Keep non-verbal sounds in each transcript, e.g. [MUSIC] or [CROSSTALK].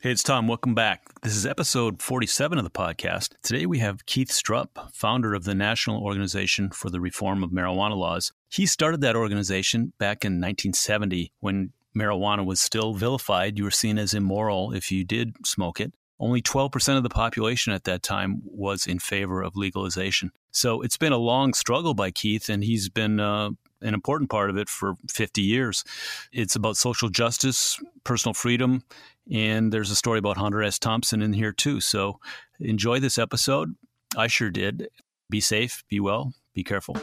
Hey, it's Tom. Welcome back. This is episode 47 of the podcast. Today we have Keith Stroup, founder of the National Organization for the Reform of Marijuana Laws. He started that organization back in 1970 when marijuana was still vilified. You were seen as immoral if you did smoke it. Only 12% of the population at that time was in favor of legalization. So it's been a long struggle by Keith, and he's been uh, an important part of it for 50 years. It's about social justice, personal freedom, and there's a story about Hunter S. Thompson in here too. So enjoy this episode. I sure did. Be safe, be well, be careful.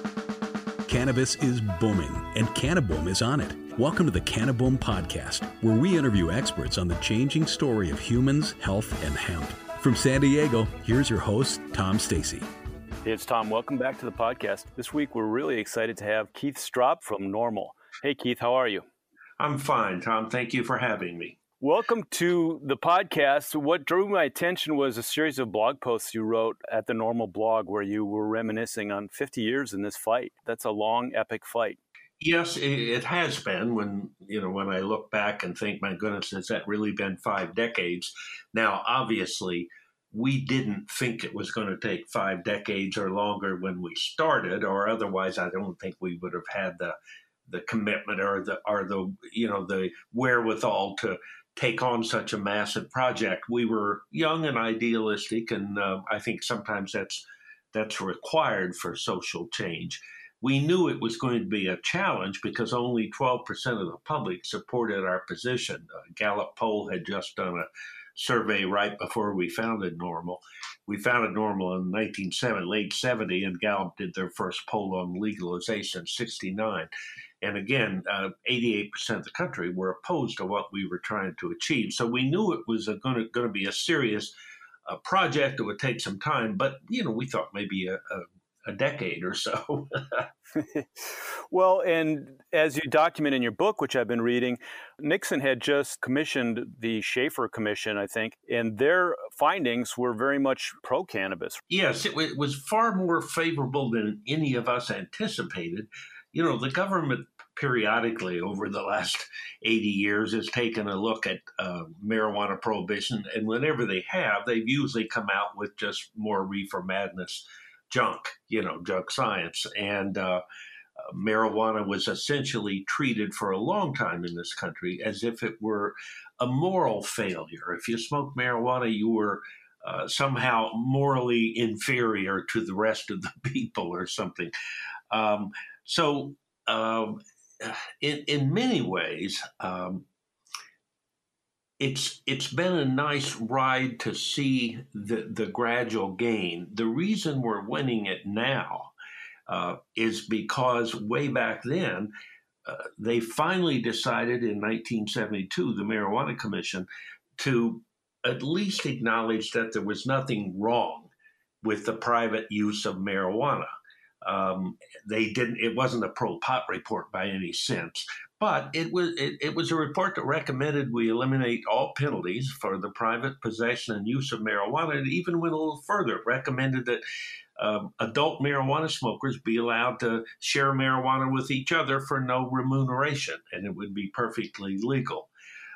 Cannabis is booming, and Cannaboom is on it. Welcome to the Cannaboom Podcast, where we interview experts on the changing story of humans, health, and hemp. From San Diego, here's your host, Tom Stacy. Hey, it's Tom. Welcome back to the podcast. This week, we're really excited to have Keith Stroup from NORML. Hey, Keith, how are you? I'm fine, Tom. Thank you for having me. Welcome to the podcast. What drew my attention was a series of blog posts you wrote at the NORML blog where you were reminiscing on 50 years in this fight. That's a long, epic fight. Yes, it has been. When you know, when I look back and think, my goodness, has that really been five decades? Now, obviously, we didn't think it was going to take five decades or longer when we started, or otherwise, I don't think we would have had the the commitment or the or the you know the wherewithal to take on such a massive project. We were young and idealistic, and uh, I think sometimes that's that's required for social change. We knew it was going to be a challenge because only 12% of the public supported our position. A Gallup poll had just done a survey right before we founded NORML. We founded NORML in 1970, late 70, and Gallup did their first poll on legalization 69. And again, uh, 88% of the country were opposed to what we were trying to achieve. So we knew it was going to be a serious uh, project. It would take some time, but you know, we thought maybe a, a a decade or so. [LAUGHS] well, and as you document in your book, which I've been reading, Nixon had just commissioned the Shafer Commission, I think, and their findings were very much pro cannabis. Yes, it, it was far more favorable than any of us anticipated. You know, the government periodically over the last 80 years has taken a look at uh, marijuana prohibition, and whenever they have, they've usually come out with just more reefer madness junk, you know, junk science. And uh, marijuana was essentially treated for a long time in this country as if it were a moral failure. If you smoked marijuana, you were uh, somehow morally inferior to the rest of the [LAUGHS] people or something. Um, so, um, in, in many ways, um, it's it's been a nice ride to see the the gradual gain. The reason we're winning it now uh, is because way back then uh, they finally decided in 1972 the Marijuana Commission to at least acknowledge that there was nothing wrong with the private use of marijuana. Um, they didn't. It wasn't a pro pot report by any sense, but it was it, it, was a report that recommended we eliminate all penalties for the private possession and use of marijuana. It even went a little further. Recommended that um, adult marijuana smokers be allowed to share marijuana with each other for no remuneration, and it would be perfectly legal.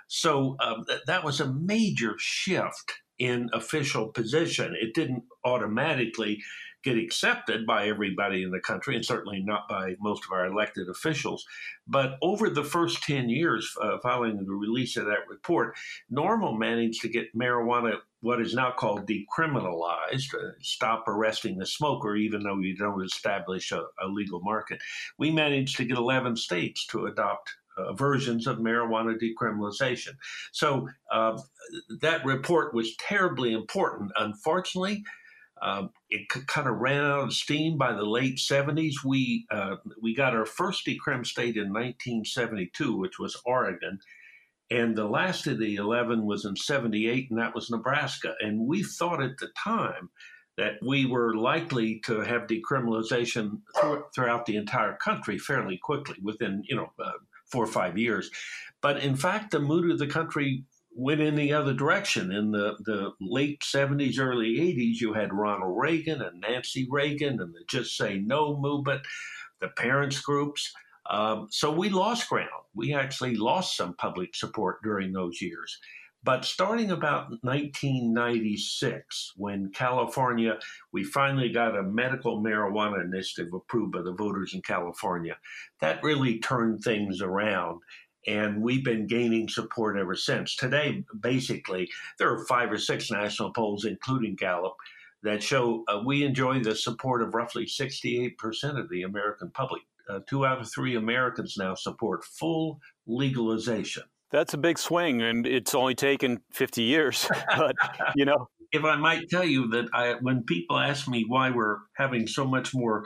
So um, th- that was a major shift in official position. It didn't automatically get accepted by everybody in the country, and certainly not by most of our elected officials. But over the first 10 years uh, following the release of that report, NORML managed to get marijuana, what is now called decriminalized, uh, stop arresting the smoker, even though you don't establish a, a legal market. We managed to get 11 states to adopt uh, versions of marijuana decriminalization. So uh, that report was terribly important. Unfortunately, um, it c- kind of ran out of steam by the late 70s. We uh, we got our first decrim state in 1972, which was Oregon, and the last of the 11 was in 78, and that was Nebraska. And we thought at the time that we were likely to have decriminalization th- throughout the entire country fairly quickly, within you know uh, four or five years. But in fact, the mood of the country went in the other direction. In the, the late 70s, early 80s, you had Ronald Reagan and Nancy Reagan and the Just Say No movement, the parents' groups. Um, so we lost ground. We actually lost some public support during those years. But starting about 1996, when California, we finally got a medical marijuana initiative approved by the voters in California, that really turned things around. And we've been gaining support ever since. Today, basically, there are five or six national polls, including Gallup, that show uh, we enjoy the support of roughly 68% of the American public. Uh, two out of three Americans now support full legalization. That's a big swing, and it's only taken 50 years. [LAUGHS] but, you know. If I might tell you that I, when people ask me why we're having so much more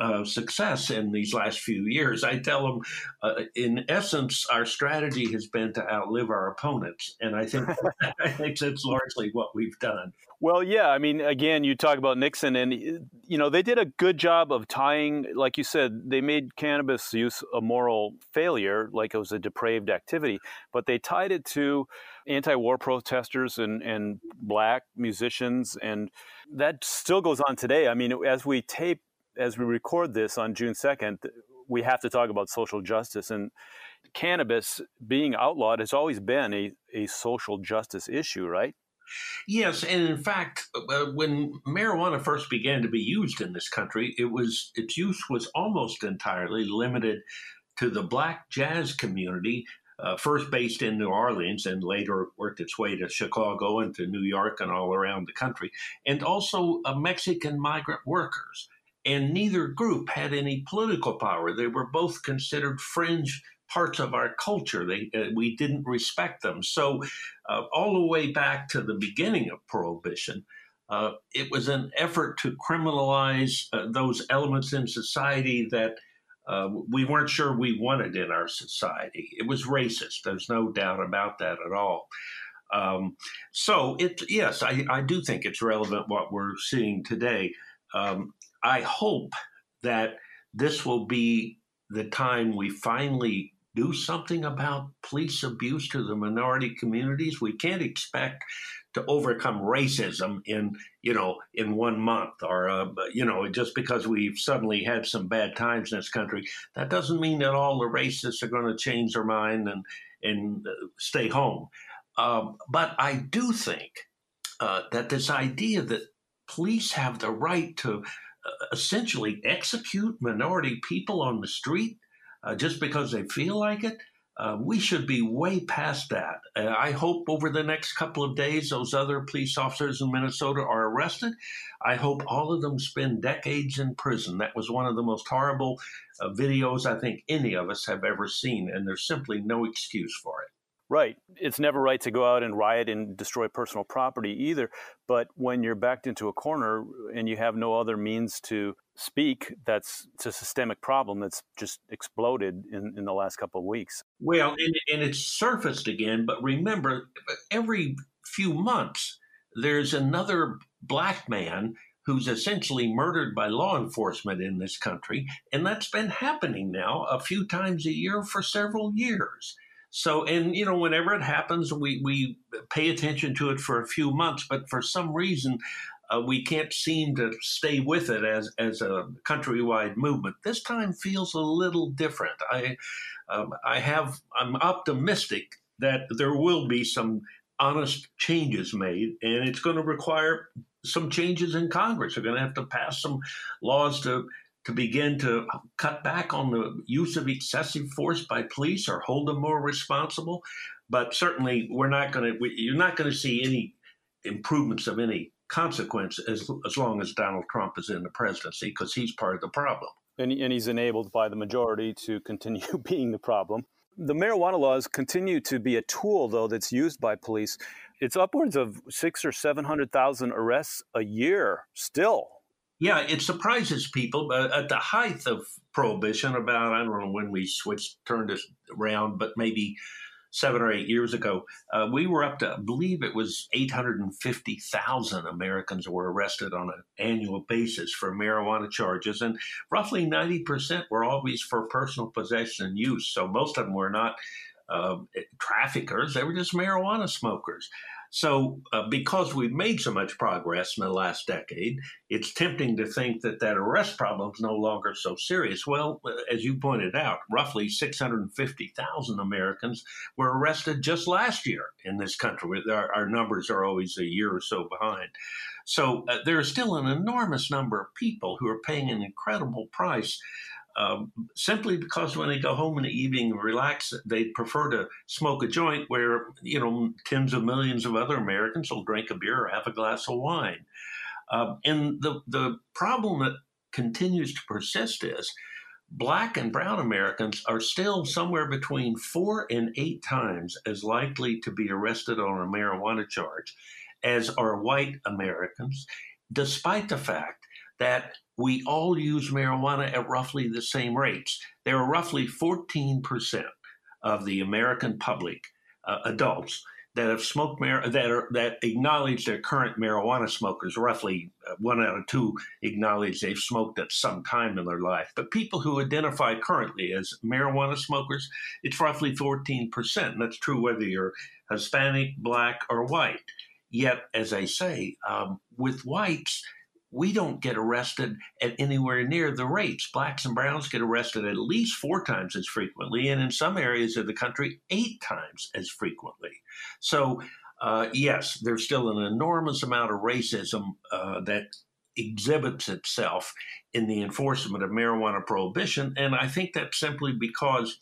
uh, success in these last few years. I tell them, uh, in essence, our strategy has been to outlive our opponents, and I think [LAUGHS] [LAUGHS] I think that's largely what we've done. Well, yeah, I mean, again, you talk about Nixon, and you know they did a good job of tying, like you said, they made cannabis use a moral failure, like it was a depraved activity, but they tied it to anti-war protesters and and black musicians, and that still goes on today. I mean, as we tape as we record this on June 2nd, we have to talk about social justice. And cannabis being outlawed has always been a, a social justice issue, right? Yes, and in fact, uh, when marijuana first began to be used in this country, it was its use was almost entirely limited to the black jazz community, uh, first based in New Orleans and later worked its way to Chicago and to New York and all around the country, and also uh, Mexican migrant workers and neither group had any political power. They were both considered fringe parts of our culture. They, uh, we didn't respect them. So, uh, all the way back to the beginning of Prohibition, uh, it was an effort to criminalize uh, those elements in society that uh, we weren't sure we wanted in our society. It was racist. There's no doubt about that at all. Um, so, it yes, I, I, do think it's relevant what we're seeing today. Um, I hope that this will be the time we finally do something about police abuse to the minority communities. We can't expect to overcome racism in you know in one month or uh, you know just because we've suddenly had some bad times in this country that doesn't mean that all the racists are going to change their mind and and uh, stay home um, but i do think uh, that this idea that police have the right to essentially execute minority people on the street uh, just because they feel like it. Uh, we should be way past that. Uh, I hope over the next couple of days, those other police officers in Minnesota are arrested. I hope all of them spend decades in prison. That was one of the most horrible uh, videos I think any of us have ever seen, and there's simply no excuse for it. Right. It's never right to go out and riot and destroy personal property either. But when you're backed into a corner and you have no other means to speak, that's it's a systemic problem that's just exploded in, in the last couple of weeks. Well, and, and it's surfaced again. But remember, every few months, there's another black man who's essentially murdered by law enforcement in this country. And that's been happening now a few times a year for several years. So, and you know, whenever it happens, we we pay attention to it for a few months, but for some reason, uh, we can't seem to stay with it as as a countrywide movement. This time feels a little different. I um, I have I'm optimistic that there will be some honest changes made, and it's going to require some changes in Congress. They're going to have to pass some laws to to begin to cut back on the use of excessive force by police or hold them more responsible. But certainly, we're not going to. You're not going to see any improvements of any consequence as as long as Donald Trump is in the presidency, because he's part of the problem. And, and he's enabled by the majority to continue [LAUGHS] being the problem. The marijuana laws continue to be a tool, though, that's used by police. It's upwards of six or seven hundred thousand arrests a year still yeah, it surprises people. But at the height of prohibition, about I don't know when we switched, turned this around, but maybe seven or eight years ago, uh, we were up to, I believe it was 850,000 Americans were arrested on an annual basis for marijuana charges. And roughly 90% were always for personal possession and use. So most of them were not uh, traffickers, they were just marijuana smokers. So, uh, because we've made so much progress in the last decade, it's tempting to think that that arrest problem is no longer so serious. Well, uh, as you pointed out, roughly 650,000 Americans were arrested just last year in this country. Our, our numbers are always a year or so behind. So, uh, there is still an enormous number of people who are paying an incredible price um, simply because when they go home in the evening and relax, they prefer to smoke a joint where, you know, tens of millions of other Americans will drink a beer or have a glass of wine. Uh, and the, the problem that continues to persist is black and brown Americans are still somewhere between four and eight times as likely to be arrested on a marijuana charge as are white Americans, despite the fact that we all use marijuana at roughly the same rates. There are roughly 14% of the American public, uh, adults, that have smoked mar- that are that acknowledge they're current marijuana smokers. Roughly uh, one out of two acknowledge they've smoked at some time in their life. But people who identify currently as marijuana smokers, it's roughly 14%. And that's true whether you're Hispanic, black, or white. Yet, as I say, um, with whites, we don't get arrested at anywhere near the rates. Blacks and browns get arrested at least four times as frequently, and in some areas of the country, eight times as frequently. So, uh, yes, there's still an enormous amount of racism uh, that exhibits itself in the enforcement of marijuana prohibition. And I think that's simply because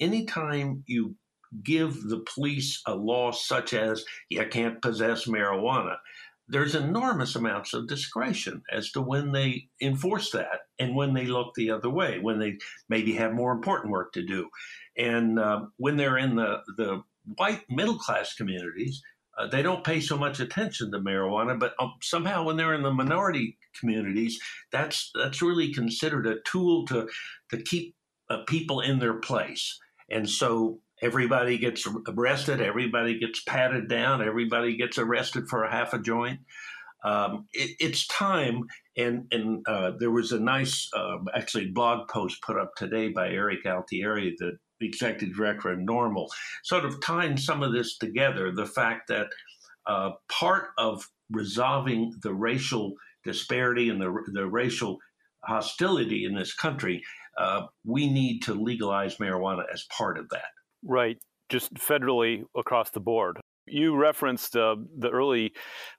anytime you give the police a law such as you can't possess marijuana, there's enormous amounts of discretion as to when they enforce that and when they look the other way, when they maybe have more important work to do. And uh, when they're in the, the white middle class communities, uh, they don't pay so much attention to marijuana, but um, somehow when they're in the minority communities, that's that's really considered a tool to to keep uh, people in their place. And so Everybody gets arrested. Everybody gets patted down. Everybody gets arrested for a half a joint. Um, it, it's time, and and uh, there was a nice, uh, actually, blog post put up today by Erik Altieri, the executive director of NORML, sort of tying some of this together. The fact that uh, part of resolving the racial disparity and the the racial hostility in this country, uh, we need to legalize marijuana as part of that. Right, just federally across the board. You referenced uh, the early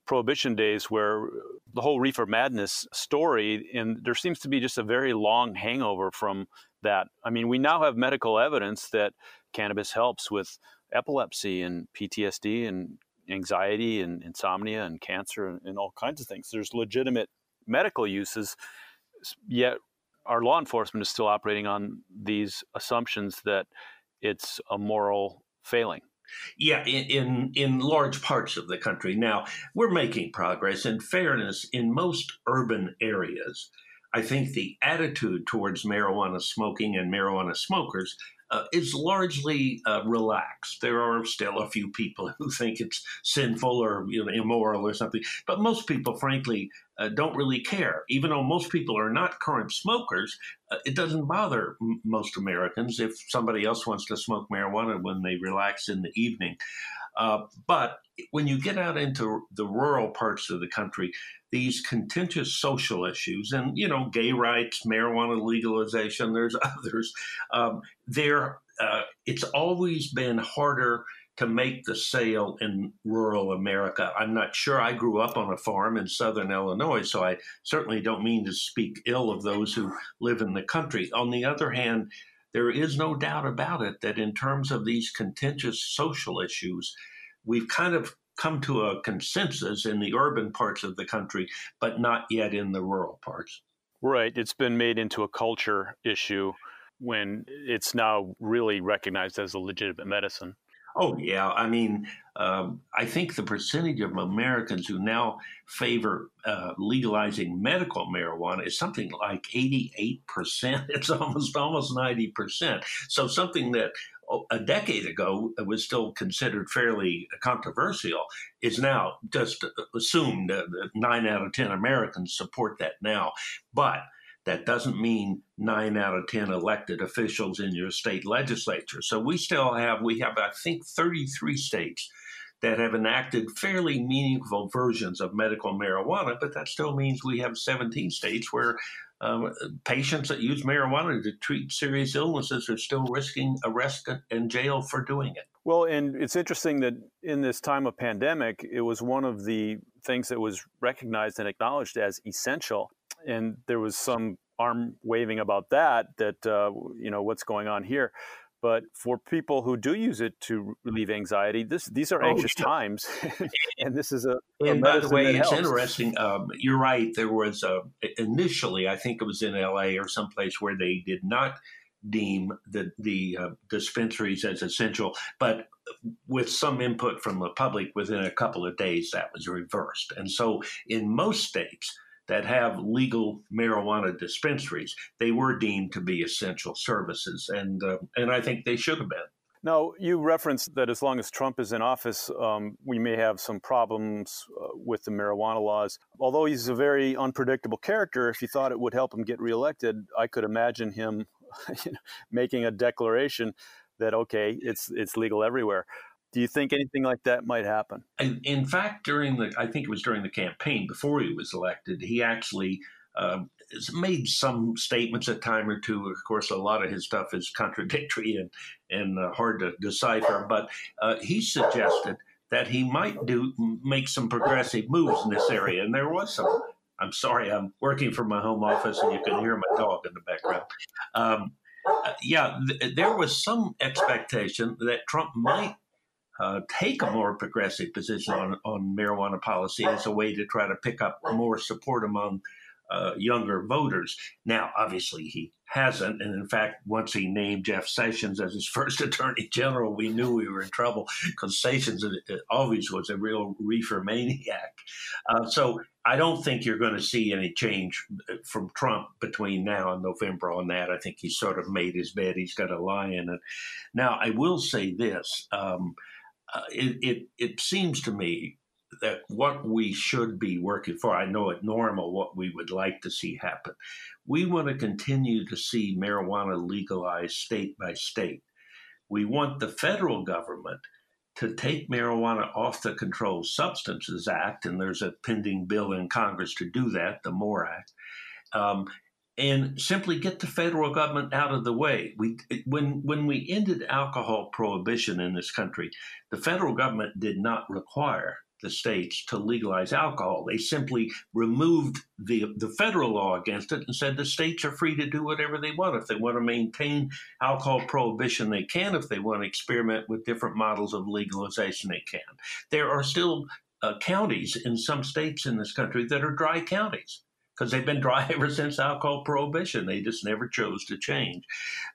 prohibition days where the whole reefer madness story, and there seems to be just a very long hangover from that. I mean, we now have medical evidence that cannabis helps with epilepsy and PTSD and anxiety and insomnia and cancer and, and all kinds of things. There's legitimate medical uses, yet our law enforcement is still operating on these assumptions that it's a moral failing. Yeah, in, in, in large parts of the country. Now we're making progress. In fairness, in most urban areas, I think the attitude towards marijuana smoking and marijuana smokers uh, is largely uh, relaxed. There are still a few people [LAUGHS] who think it's sinful or you know, immoral or something, but most people, frankly, uh, don't really care. Even though most people are not current smokers, uh, it doesn't bother m- most Americans if somebody else wants to smoke marijuana when they relax in the evening. Uh, but when you get out into the rural parts of the country, these contentious social issues, and you know, gay rights, marijuana legalization, there's [LAUGHS] others. Um, there, uh, it's always been harder to make the sale in rural America. I'm not sure. I grew up on a farm in southern Illinois, so I certainly don't mean to speak ill of those who live in the country. On the other hand, there is no doubt about it that in terms of these contentious social issues, we've kind of come to a consensus in the urban parts of the country, but not yet in the rural parts. Right. It's been made into a culture issue when it's now really recognized as a legitimate medicine. Oh, yeah. I mean, um, I think the percentage of Americans who now favor uh, legalizing medical marijuana is something like 88%. [LAUGHS] It's almost, almost 90%. So something that oh, a decade ago was still considered fairly controversial is now just assumed that nine out of 10 Americans support that now. But that doesn't mean nine out of 10 elected officials in your state legislature. So we still have, we have, I think, 33 states that have enacted fairly meaningful versions of medical marijuana, but that still means we have 17 states where um, patients that use marijuana to treat serious illnesses are still risking arrest and jail for doing it. Well, and it's interesting that in this time of pandemic, it was one of the things that was recognized and acknowledged as essential. And there was some arm waving about that, that, uh, you know, what's going on here. But for people who do use it to relieve anxiety, this these are oh, anxious oh, times, [LAUGHS] and this is a. [LAUGHS] a and by the way, it's interesting. Um, you're right. There was a, initially, I think it was in L.A. or someplace where they did not deem the the uh, dispensaries as essential, but with some input from the public, within a couple of days, that was reversed. And so, in most states that have legal marijuana dispensaries, they were deemed to be essential services, and uh, and I think they should have been. Now, you referenced that as long as Trump is in office, um, we may have some problems uh, with the marijuana laws. Although he's a very unpredictable character, if you thought it would help him get reelected, I could imagine him [LAUGHS] making a declaration that okay, it's it's legal everywhere. Do you think anything like that might happen? In fact, during the, I think it was during the campaign before he was elected, he actually uh, made some statements a time or two. Of course, a lot of his stuff is contradictory and and uh, hard to decipher. But uh, he suggested that he might do make some progressive moves in this area, and there was some. I'm sorry, I'm working from my home office, and you can hear my dog in the background. Um, uh, yeah, th- there was some expectation that Trump might uh, take a more progressive position on, on marijuana policy as a way to try to pick up more support among uh, younger voters. Now, obviously, he hasn't. And in fact, once he named Jeff Sessions as his [LAUGHS] first attorney general, we knew we were in trouble because Sessions uh, always was a real reefer maniac. Uh, so I don't think you're going to see any change uh, from Trump between now and November on that. I think he's sort of made his bed. He's got to lie in it. Now, I will say this. Um, uh, it, it, it seems to me that what we should be working for, I know at NORML what we would like to see happen. We want to continue to see marijuana legalized state by state. We want the federal government to take marijuana off the Controlled Substances Act, and there's a pending bill in Congress to do that, the MORE Act. Um, and simply get the federal government out of the way. We, when, when we ended alcohol prohibition in this country, the federal government did not require the states to legalize alcohol. They simply removed the, the federal law against it and said the states are free to do whatever they want. If they want to maintain alcohol prohibition, they can. If they want to experiment with different models of legalization, they can. There are still uh, counties in some states in this country that are dry counties because they've been [LAUGHS] dry ever since alcohol prohibition. They just never chose to change.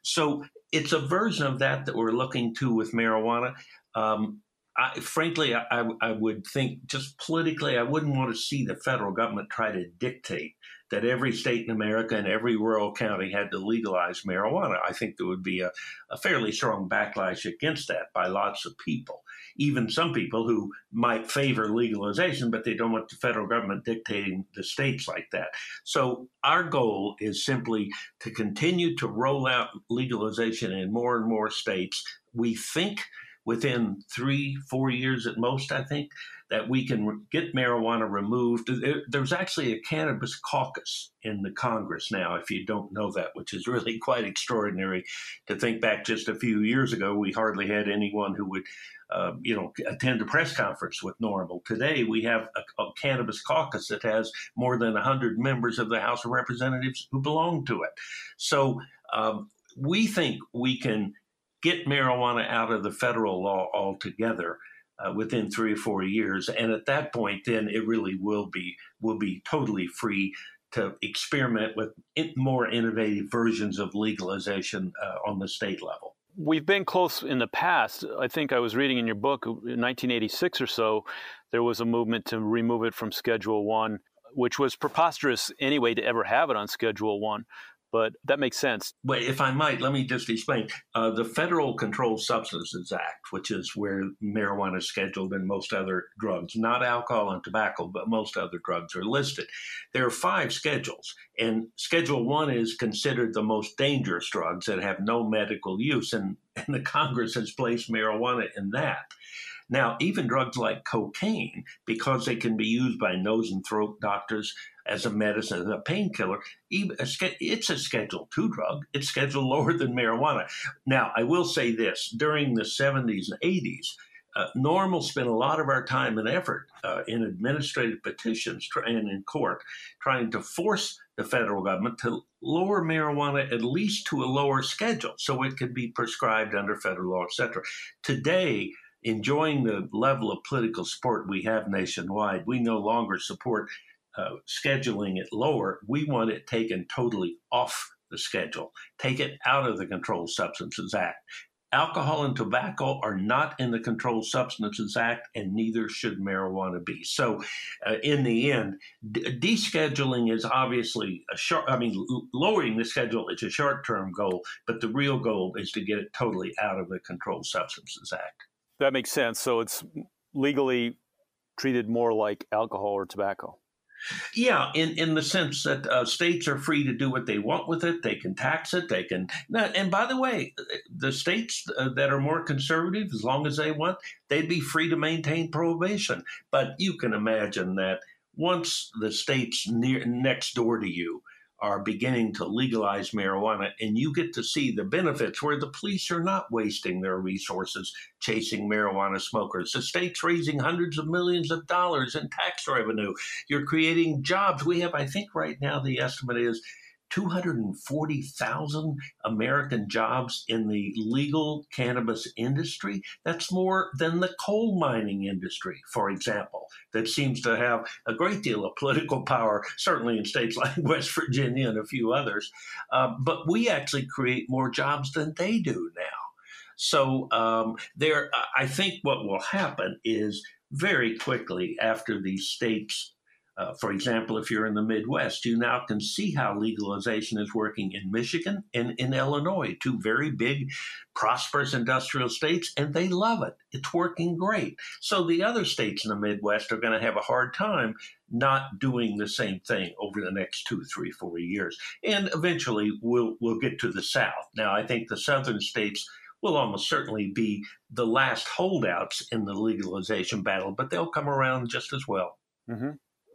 So it's a version of that that we're looking to with marijuana. Um, I, frankly, I, I, would think just politically, I wouldn't want to see the federal government try to dictate that every state in America and every rural county had to legalize marijuana. I think there would be a, a fairly strong backlash against that by lots of people even some people who might favor legalization, but they don't want the federal government dictating the states like that. So our goal is simply to continue to roll out legalization in more and more states. We think within three, four years at most, I think, that we can get marijuana removed. There's actually a cannabis caucus in the Congress now, if you don't know that, which is really [LAUGHS] quite extraordinary to think back just a few years ago. We hardly had anyone who would uh, you know, attend a press conference with NORML. Today, we have a, a cannabis caucus that has more than 100 members of the House of Representatives who belong to it. So um, we think we can get marijuana out of the federal law altogether. Uh, within three or four years, and at that point, then it really will be will be totally free to experiment with more innovative versions of legalization uh, on the state level we've been close in the past. I think I was reading in your book, in 1986 or so, there was a movement to remove it from Schedule One, which was preposterous anyway to ever have it on Schedule One but that makes sense. But if I might, let me just explain. Uh, the Federal Controlled Substances Act, which is where marijuana is scheduled and most other drugs, not alcohol and tobacco, but most other drugs are listed. There are five schedules, and Schedule One is considered the most dangerous drugs that have no medical use, and, and the Congress has placed marijuana in that. Now, even drugs like cocaine, because they can be used by nose and throat doctors as a medicine, as a painkiller, it's a Schedule II drug. It's scheduled [LAUGHS] lower than marijuana. Now, I will say this during the 70s and 80s, uh, NORML spent a lot of our time and effort uh, in administrative petitions and in court trying to force the federal government to lower marijuana at least to a lower schedule so it could be prescribed under federal law, etc. Today, enjoying the level of political support we have nationwide, we no longer support uh, scheduling it lower. We want it taken totally off the schedule. Take it out of the Controlled Substances Act alcohol and tobacco are not in the Controlled Substances Act, and neither should marijuana be. So, uh, in the end, descheduling is obviously a short. I mean, lowering the schedule is a short-term goal, but the real goal is to get it totally out of the Controlled Substances Act. That makes sense. So it's legally treated more like alcohol or tobacco. Yeah, in, in the sense that uh, states are free to do what they want with it. They can tax it. They can. And by the way, the states uh, that are more conservative, as long as they want, they'd be free to maintain prohibition. But you can imagine that once the states near next door to you are beginning to legalize marijuana, and you get to see the benefits where the police are not wasting their resources chasing marijuana smokers. The state's raising hundreds of millions of dollars in tax revenue. You're creating jobs. We have, I think, right now, the estimate is 240,000 American jobs in the legal cannabis industry. That's more than the coal mining industry, for example, that seems to have a great deal of political power, certainly in states [LAUGHS] like West Virginia and a few others. Uh, but we actually create more jobs than they do now. So um, there, I think what will happen is very quickly after these states uh, for example, if you're in the Midwest, you now can see how legalization is working in Michigan and in Illinois, two very big, prosperous industrial states, and they love it. It's working great. So the other states in the Midwest are going to have a hard time not doing the same thing over the next two, three, four years. And eventually we'll, we'll get to the South. Now, I think the southern states will almost certainly be the last holdouts in the legalization battle, but they'll come around just as well. Mm-hmm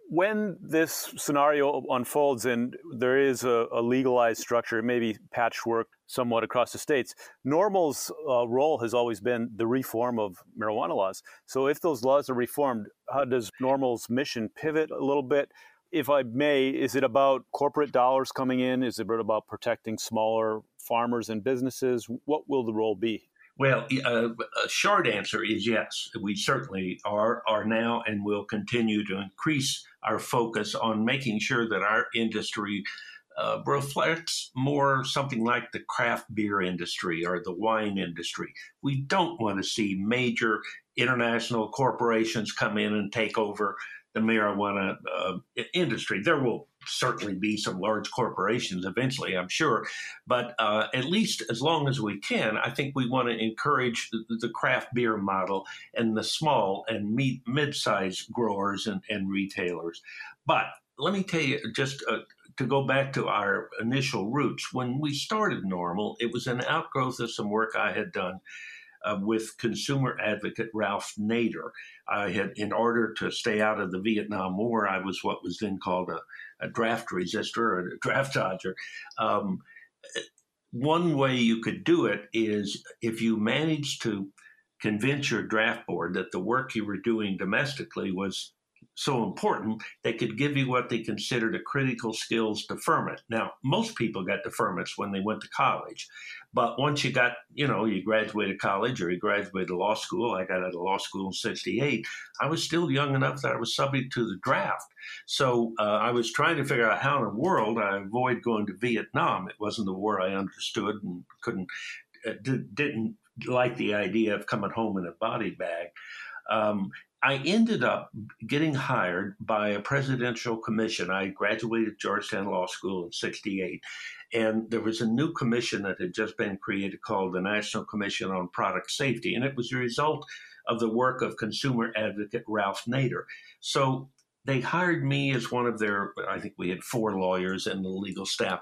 when this scenario unfolds and there is a, a, legalized structure, maybe patchwork somewhat across the states, NORML's uh, role has always been the reform of marijuana laws. So if those laws are reformed, how does NORML's mission pivot a little bit? If I may, is it about corporate dollars coming in? Is it about protecting smaller farmers and businesses? What will the role be? Well, uh, a short answer is yes. We certainly are are now and will continue to increase our focus on making sure that our industry uh, reflects more something like the craft beer industry or the wine industry. We don't want to see major international corporations come in and take over the marijuana uh, industry. There will certainly be some large corporations eventually, I'm sure, but uh, at least as long as we can, I think we want to encourage the, the craft beer model and the small and mid-sized growers and, and retailers. But let me tell you, just uh, to go back to our initial roots, when we started NORML, it was an outgrowth of some work I had done uh, with consumer advocate Ralph Nader. I had, in order to stay out of the Vietnam War, I was what was then called a, a draft resistor or a [LAUGHS] draft dodger. Um, one way you could do it is if you managed to convince your draft board that the work you were doing domestically was so important, they could give you what they considered a critical skills deferment. Now, most people got deferments when they went to college, but once you got, you know, you graduated college or you graduated law school, I got out of law school in 68, I was still young enough that I was subject to the draft. So uh, I was trying to figure out how in the world I avoid going to Vietnam. It wasn't the war I understood and couldn't, uh, didn't like the idea of coming home in a body bag. Um, I ended up getting hired by a presidential commission. I graduated Georgetown Law School in 68. And there was a new commission that had just been created called the National Commission on Product Safety. And it was a result of the work of consumer advocate Ralph Nader. So they hired me as one of their, I think we had four lawyers and the legal staff.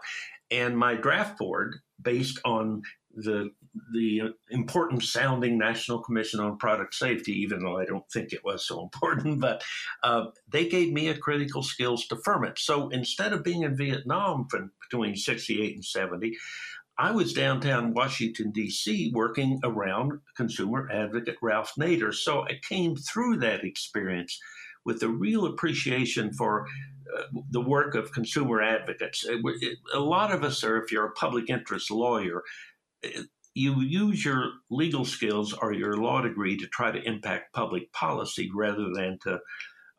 And my draft board, based on the the important sounding National Commission on Product Safety, even though I don't think it was so important, [LAUGHS] but uh, they gave me a critical skills deferment. So instead of being in Vietnam from between 68 and 70, I was downtown Washington, D.C., working around consumer advocate Ralph Nader. So I came through that experience with a real appreciation for uh, the work of consumer advocates. It, it, a lot of us are, if you're a public interest lawyer, you use your legal skills or your law degree to try to impact public policy rather than to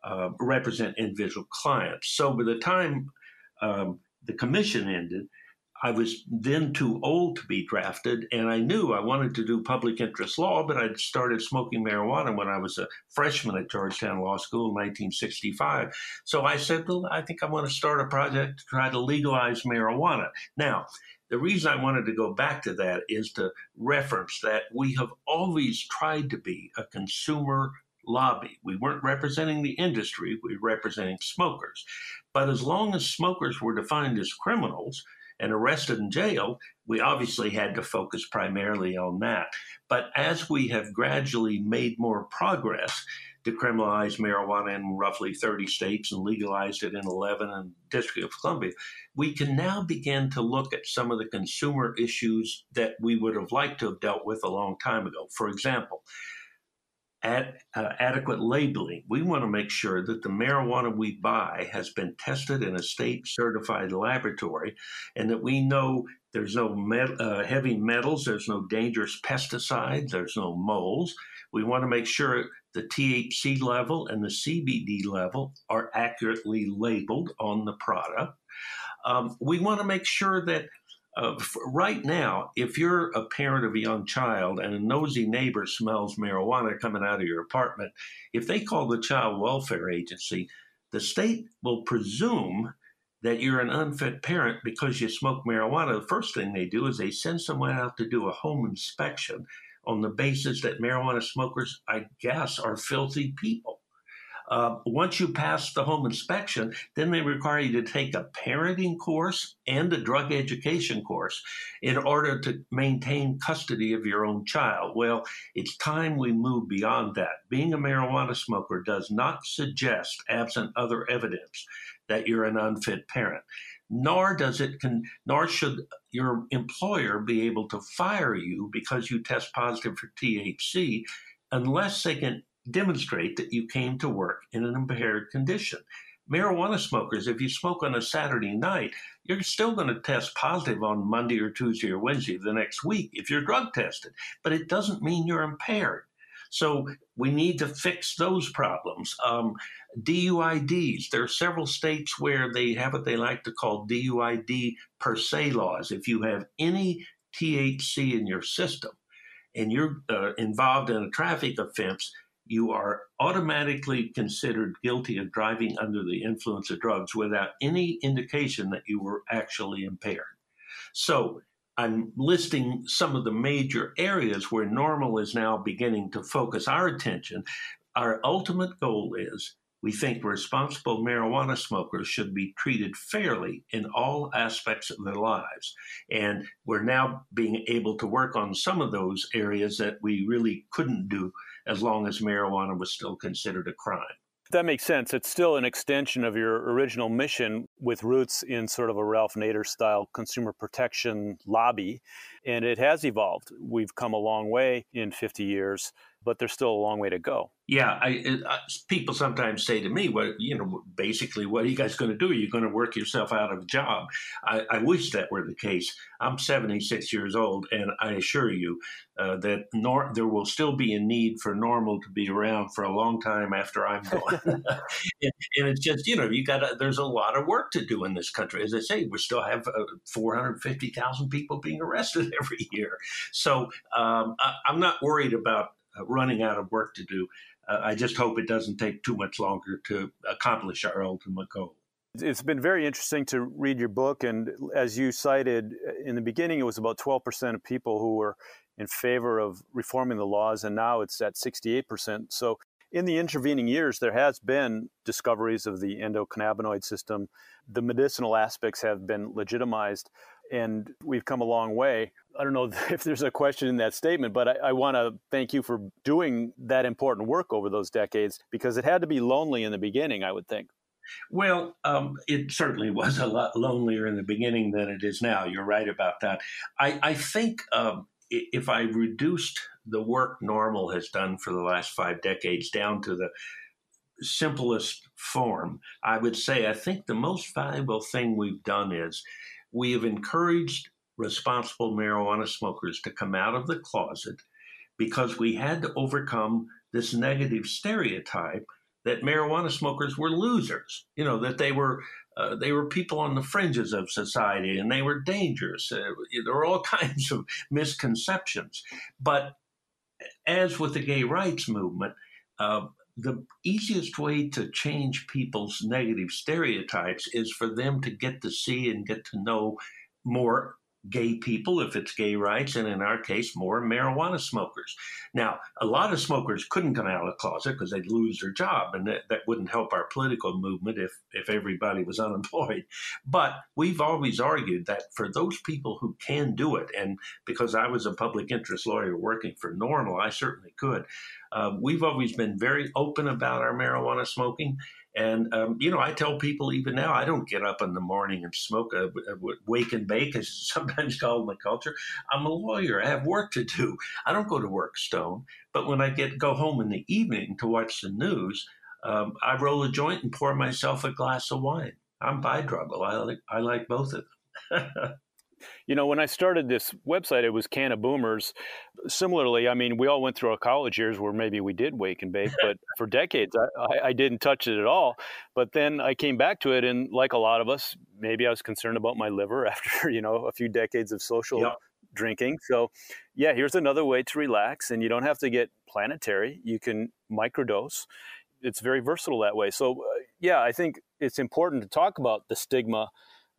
uh, represent individual clients. So by the time um, the commission ended, I was then too old to be drafted, and I knew I wanted to do public interest law, but I'd started smoking marijuana when I was a freshman at Georgetown Law School in 1965. So I said, Well, I think I want to start a project to try to legalize marijuana. Now, the reason I wanted to go back to that is to reference that we have always tried to be a consumer lobby. We weren't representing the industry, we were representing smokers. But as long as smokers were defined as criminals and arrested and jailed, we obviously had to focus primarily on that. But as we have gradually made more progress, decriminalized marijuana in roughly 30 states and legalized it in 11 in District of Columbia, we can now begin to look at some of the consumer issues that we would have liked to have dealt with a long time ago. For example, Ad, uh, adequate labeling. We want to make sure that the marijuana we buy has been tested in a state certified laboratory and that we know there's no met, uh, heavy metals, there's no dangerous pesticides, there's no moles. We want to make sure the THC level and the CBD level are accurately labeled on the product. Um, we want to make sure that uh, right now, if you're a parent of a young child and a nosy neighbor smells marijuana coming out of your apartment, if they call the child welfare agency, the state will presume that you're an unfit parent because you smoke marijuana. The first thing they do is they send someone out to do a home inspection on the basis that marijuana smokers, I guess, are filthy people. Uh, once you pass the home inspection, then they require you to take a parenting course and a drug education course in order to maintain custody of your own child. Well, it's time we move beyond that. Being a marijuana smoker does not suggest, absent other evidence, that you're an unfit parent nor does it con- nor should your employer be able to fire you because you test positive for THC unless they can demonstrate that you came to work in an impaired condition. Marijuana smokers, if you smoke on a Saturday night, you're still going to test positive on Monday or Tuesday or Wednesday the next week if you're drug tested, but it doesn't mean you're impaired. So we need to fix those problems. Um, DUIDs, there are several states where they have what they like to call DUID per se laws. If you have any THC in your system and you're uh, involved in a traffic offense, you are automatically considered guilty of driving under the influence of drugs without any indication that you were actually impaired. So I'm listing some of the major areas where NORML is now beginning to focus our attention. Our ultimate goal is we think responsible marijuana smokers should be treated fairly in all aspects of their lives. And we're now being able to work on some of those areas that we really couldn't do as long as marijuana was still considered a crime. That makes sense. It's still an extension of your original mission with roots in sort of a Ralph Nader style consumer protection lobby. And it has evolved. We've come a long way in 50 years but there's still a long way to go. Yeah, I, I, people sometimes say to me, "What you know, basically, what are you guys going to do? Are you going to work yourself out of a job?" I, I, wish that were the case. I'm 76 years old, and I assure you uh, that nor, there will still be a need for NORML to be around for a long time after I'm [LAUGHS] gone. and, and, it's just you know, you got there's a lot of work to do in this country. As I say, we still have uh, 450,000 people being arrested [LAUGHS] every year. So um, I, I'm not worried about uh, running out of work to do. Uh, I just hope it doesn't take too much longer to accomplish our ultimate goal. It's been very interesting to read your book. And as you cited uh, in the beginning, it was about 12% of people who were in favor of reforming the laws, and now it's at 68%. So in the intervening years, there has been discoveries of the endocannabinoid system. The medicinal aspects have been legitimized. And we've come a long way. I don't know [LAUGHS] if there's a question in that statement, but I, I want to thank you for doing that important work over those decades because it had to be lonely in the beginning, I would think. Well, um, it certainly was a lot lonelier in the beginning than it is now. You're right about that. I, I think um, if I reduced the work NORML has done for the last five decades down to the simplest form, I would say I think the most valuable thing we've done is we have encouraged responsible marijuana smokers to come out of the closet because we had to overcome this negative stereotype that marijuana smokers were losers. You know that they were uh, they were people on the fringes of society and they were dangerous. Uh, there were all [LAUGHS] kinds of misconceptions. But as with the gay rights movement, uh, the easiest way to change people's negative stereotypes is for them to get to see and get to know more gay people if it's gay rights, and in our case, more marijuana smokers. Now, a lot of smokers couldn't come out of the closet because they'd lose their job, and that, that wouldn't help our political movement if, if everybody was [LAUGHS] unemployed. But we've always argued that for those people who can do it, and because I was a public interest lawyer working for NORML, I certainly could. Uh, we've always been very open about our marijuana smoking. And, um, you know, I tell people even now, I don't get up in the morning and smoke a, a wake and bake, as [LAUGHS] sometimes called in the culture. I'm a lawyer. I have work to do. I don't go to work stone. But when I get go home in the evening to watch the news, um, I roll a joint and pour myself a glass of wine. I'm bi-druggal. I like, I like both of them. [LAUGHS] You know, when I started this website, it was Can of Boomers. Similarly, I mean, we all went through our college years where maybe we did wake and bake, but [LAUGHS] for decades, I, I, didn't touch it at all. But then I came back to it, and like a lot of us, maybe I was concerned about my liver [LAUGHS] after, you know, a few decades of social yep. drinking. So, yeah, here's another way to relax, and you don't have to get planetary. You can microdose. It's very versatile that way. So, uh, yeah, I think it's important to talk about the stigma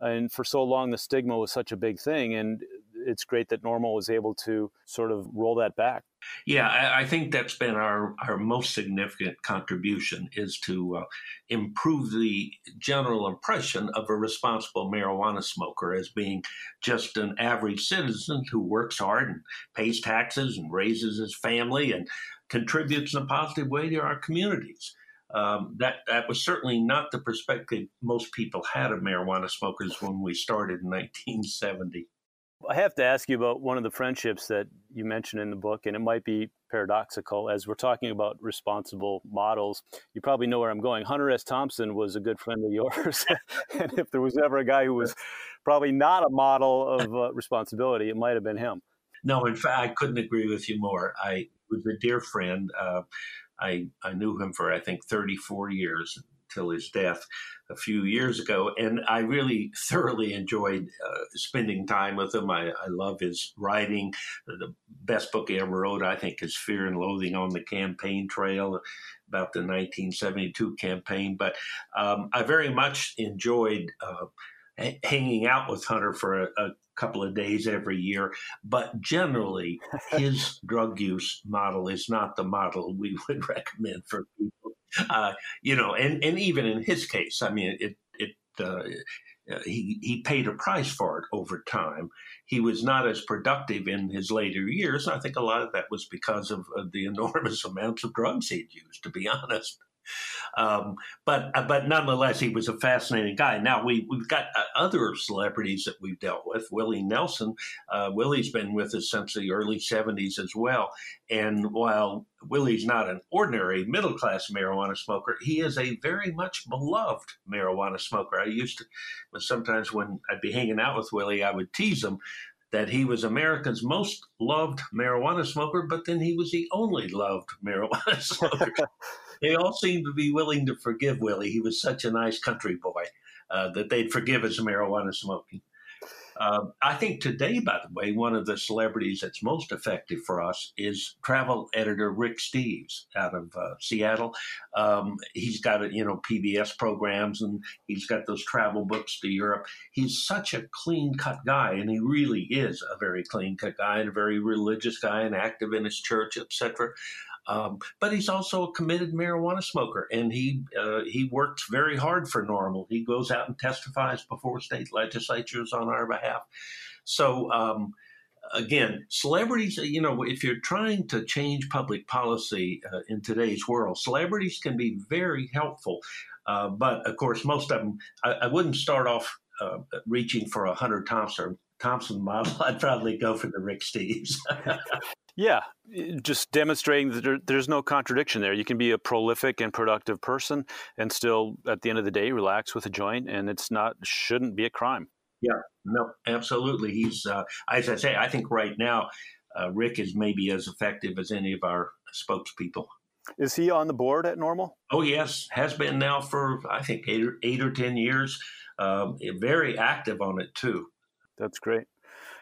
and for so long the stigma was such a big thing and it's great that NORML was able to sort of roll that back. Yeah i, I think that's been our, our most significant contribution is to uh, improve the general impression of a responsible marijuana smoker as being just an average citizen who works hard and pays taxes and raises his family and contributes in a positive way to our communities um, that that was certainly not the perspective most people had of marijuana smokers when we started in 1970. I have to ask you about one of the friendships that you mentioned in the book, and it might be paradoxical as we're talking about responsible models. You probably know where I'm going. Hunter S. Thompson was a good friend of yours, [LAUGHS] and if there was ever a guy who was probably not a model of uh, responsibility, it might have been him. No, in fact, I couldn't agree with you more. I was a dear friend. Uh, I, I knew him for, I think, 34 years until his death a few years ago. And I really thoroughly enjoyed uh, spending time with him. I, I love his writing. The best book he ever wrote, I think, is Fear and Loathing on the Campaign Trail about the 1972 campaign. But um, I very much enjoyed. Uh, hanging out with Hunter for a, a, couple of days every year. But generally, [LAUGHS] his drug use model is not the model we [LAUGHS] would recommend for people. Uh, you know, and, and even in his case, I mean, it, it, uh, he, he paid a price for it over time. He was not as productive in his later years. I think a lot of that was because of, of the [LAUGHS] enormous amounts of drugs he'd used, to be honest. Um, but uh, but nonetheless, he was a fascinating guy. Now we we've got uh, other celebrities that we've dealt with. Willie Nelson, uh, Willie's been with us since the early '70s as well. And while Willie's not an ordinary middle class marijuana smoker, he is a very much beloved marijuana smoker. I used to, but sometimes when I'd be hanging out with Willie, I would tease him that he was America's most loved marijuana smoker, but then he was the only loved marijuana [LAUGHS] smoker [LAUGHS] they all seemed to be willing to forgive Willie. He was such a nice country boy uh, that they'd forgive his marijuana smoking. Uh, I think today, by the way, one of the celebrities that's most effective for us is travel editor Rick Steves out of uh, Seattle. Um, he's got you know PBS programs and he's got those travel books to Europe. He's such a clean cut guy, and he really is a very clean cut guy and a very religious guy and active in his church, etc. Um, but he's also a committed marijuana smoker, and he uh, he works very hard for NORML. He goes out and testifies before state legislatures on our behalf. So. Um, again, celebrities, you know, if you're trying to change public policy uh, in today's world, celebrities can be very helpful. Uh, but of course, most of them, I, I wouldn't start off uh, reaching for a Hunter Thompson Thompson model. [LAUGHS] I'd probably go for the Rick Steves. [LAUGHS] yeah, just demonstrating that there, there's no contradiction there. You can be a prolific and productive person and still, at the end of the day, relax with a joint, and it's not shouldn't be a crime. Yeah, no, absolutely. He's uh, as I say, I think right now, uh, Rick is maybe as effective as any of our spokespeople. Is he on the board at NORML? Oh yes, has been now for I think eight or, eight or ten years. Um, very active on it too. That's great.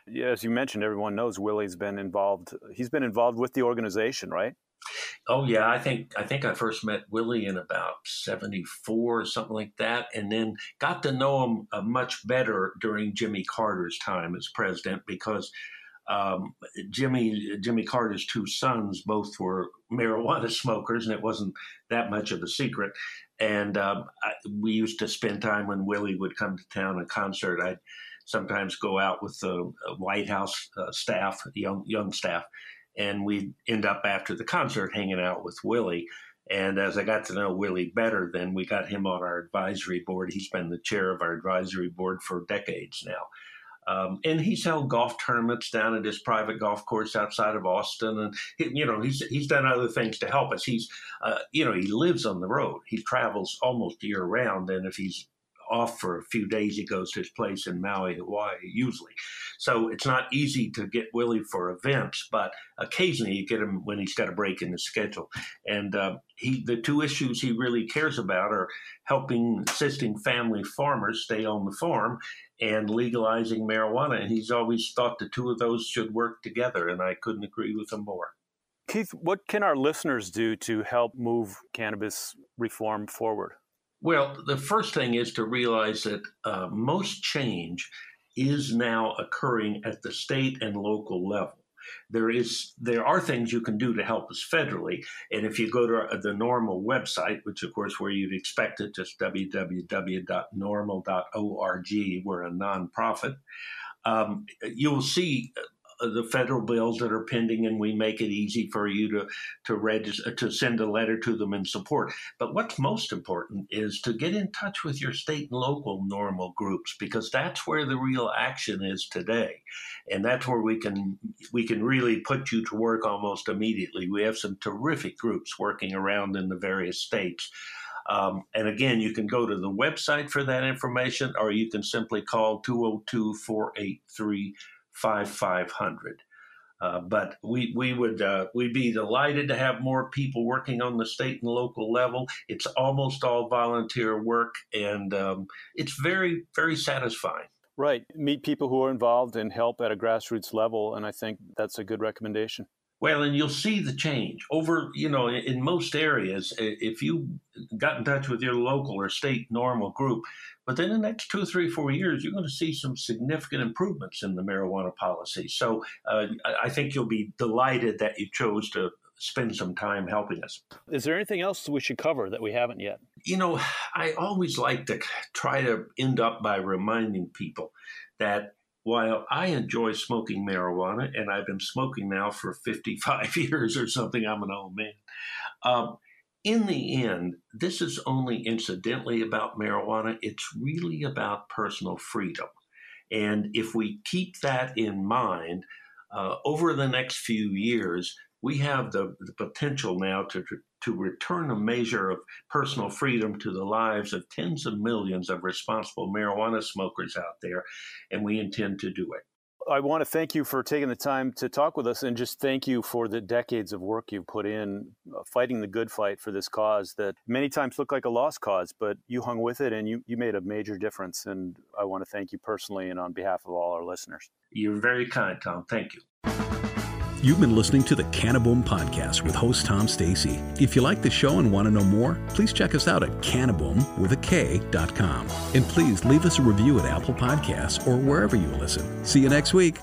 Yeah, as you mentioned, everyone knows Willie's been involved. He's been involved with the organization, right? Oh yeah, I think I think I first met Willie in about '74 or something like that, and then got to know him uh, much better during Jimmy Carter's time as president because um, Jimmy Jimmy Carter's two sons both were marijuana [LAUGHS] smokers, and it wasn't that much of a secret. And um, I, we used to spend time when Willie would come to town a concert. I'd sometimes go out with the White House uh, staff, young young staff, and we'd end up after the concert hanging out with Willie. And as I got to know Willie better, then we got him on our advisory board. He's been the chair of our advisory board for decades now. Um, and he's held golf tournaments down at his private golf course outside of Austin, and he, you know he's he's done other things to help us. He's uh, you know he lives on the road. He travels almost year round, and if he's off for a few days. He goes to his place in Maui, Hawaii, usually. So it's not easy to get Willie for events, but occasionally you get him when he's got a break in his schedule. And uh, he, the two issues he really cares about are helping assisting family farmers stay on the farm and legalizing marijuana. And he's always thought the two of those should work together, and I couldn't agree with him more. Keith, what can our listeners do to help move cannabis reform forward? Well, the first thing is to realize that uh, most change is now occurring at the state and local level. There is there are things you can do to help us federally, and if you go to the NORML website, which of course where you'd expect it, just www.norml.org, we're a nonprofit. Um, you'll see the federal bills that are pending, and we make it easy for you to to register to send a letter to them in support. But what's most important is to get in touch with your state and local NORML groups because that's where the real action is today, and that's where we can we can really put you to work almost immediately. We have some terrific groups working around in the various states. Um, and again, you can go to the website for that information, or you can simply call 202 483 5500. Uh, but we we would uh, we'd be delighted to have more people working on the state and local level. It's almost all volunteer work, and um, it's very very satisfying. Right, meet people who are involved and help at a grassroots level, and I think that's a good recommendation. Well, and you'll see the change over, you know, in most areas. If you got in touch with your local or state NORML group, but then in the next two, three, four years, you're going to see some significant improvements in the marijuana policy. So uh, I think you'll be delighted that you chose to spend some time helping us. Is there anything else we should cover that we haven't yet? You know, I always like to try to end up by reminding people that while I enjoy smoking marijuana, and I've been smoking now for 55 [LAUGHS] years or something, I'm an old man. Um, in the end, this is only incidentally about marijuana. It's really about personal freedom. And if we keep that in mind, uh, over the next few years, we have the, the potential now to, to return a measure of personal freedom to the lives of tens of millions of responsible marijuana smokers out there, and we intend to do it. I want to thank you for taking the time to talk with us and just thank you for the decades of work you've put in uh, fighting the good fight for this cause that many times looked like a lost cause, but you hung with it and you, you made a major difference. And I want to thank you personally and on behalf of all our listeners. You're very kind, Tom. Thank you. You've been listening to the Cannaboom Podcast with host Tom Stacy. If you like the show and want to know more, please check us out at cannaboom with a K.com. And please leave us a review at Apple Podcasts or wherever you listen. See you next week.